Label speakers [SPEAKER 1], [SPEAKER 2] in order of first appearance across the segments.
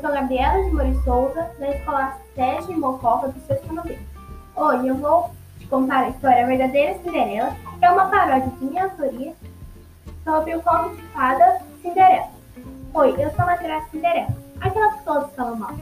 [SPEAKER 1] sou Gabriela de Mori Souza, da Escola Sérgio Mococa do sexto novembro. Hoje eu vou te contar a história Verdadeira Cinderela, que é uma paródia de minha autoria sobre o conto de Cinderela. Oi, eu sou a madrasta Cinderela, aquela que todos falam mal.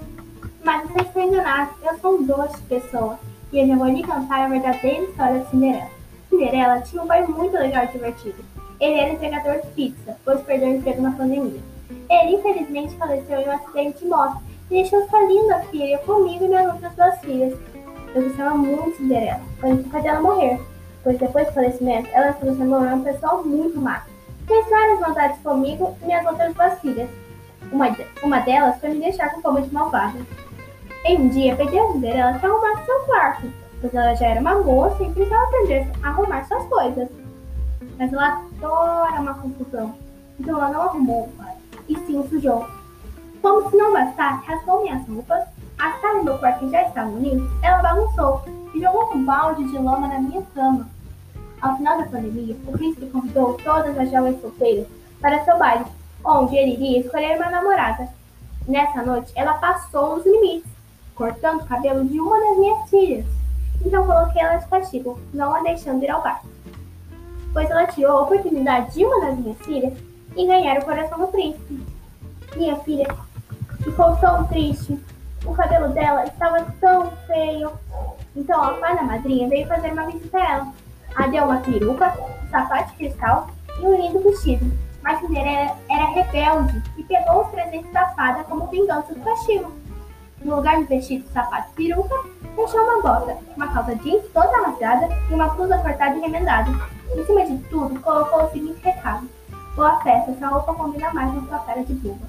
[SPEAKER 1] Mas vocês estão enganados, eu sou um doce pessoa e eu vou lhe contar a verdadeira história de Cinderela. Cinderela tinha um pai muito legal e divertido. Ele era entregador de pizza, pois perdeu o emprego na pandemia. Ele infelizmente faleceu em um acidente de moto e deixou sua linda filha comigo e minhas outras duas filhas. Eu gostava muito de Cinderela, antes dela morrer, pois depois do falecimento ela se transformou em uma pessoa muito má. Fez várias maldades comigo e minhas outras duas filhas. Uma, uma delas foi me deixar com fama de malvada. Em um dia, pedi a Cinderela que arrumasse seu quarto, pois ela já era uma moça e precisava aprender a arrumar suas coisas. Mas ela adora uma confusão, então ela não arrumou o e sim sujou. Como se não bastasse, rasgou minhas roupas, as salas do quarto que já estavam limpos, ela bagunçou e jogou um balde de lama na minha cama. Ao final da pandemia, o príncipe convidou todas as jovens solteiras para seu baile, onde ele iria escolher uma namorada. Nessa noite, ela passou os limites, cortando o cabelo de uma das minhas filhas. Então coloquei ela de castigo, não a deixando ir ao bar. Pois ela tirou a oportunidade de uma das minhas filhas e ganhar o coração do príncipe. Minha filha ficou tão triste. O cabelo dela estava tão feio. Então a fada madrinha veio fazer uma visita a ela. A deu uma peruca, um sapato de cristal e um lindo vestido. Mas Cinderela era rebelde e pegou os presentes da fada como vingança do castigo. No lugar de vestido, sapato e peruca, deixou uma bota, uma calça jeans toda rasgada e uma blusa cortada e remendada. Em cima de tudo, colocou o seguinte recado. Boa festa, essa roupa combina mais com sua cara de buba.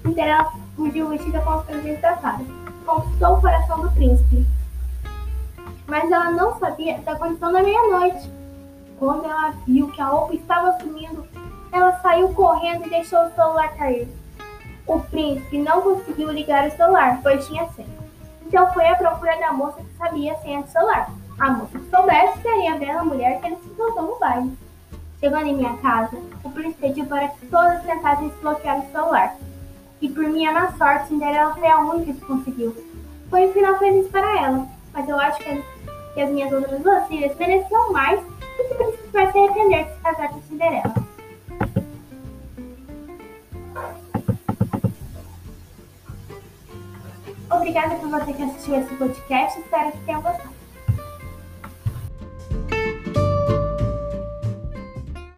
[SPEAKER 1] Cinderela fugiu vestida com os presentes da fada. Conquistou o coração do príncipe. Mas ela não sabia da condição da meia-noite. Quando ela viu que a roupa estava sumindo, ela saiu correndo e deixou o celular cair. O príncipe não conseguiu ligar o celular, pois tinha senha. Então foi à procura da moça que sabia a senha do celular. A moça que soubesse seria a bela mulher que ele se encontrou no baile. Chegando em minha casa, o príncipe pediu para que todas tentassem desbloquear o celular. E por minha má sorte, Cinderela foi a única que conseguiu. Foi um final feliz para ela, mas eu acho que, que as minhas outras duas filhas mereciam mais e que o príncipe vai se arrepender de se casar com Cinderela. Obrigada por você que assistiu esse podcast. Espero que tenha gostado.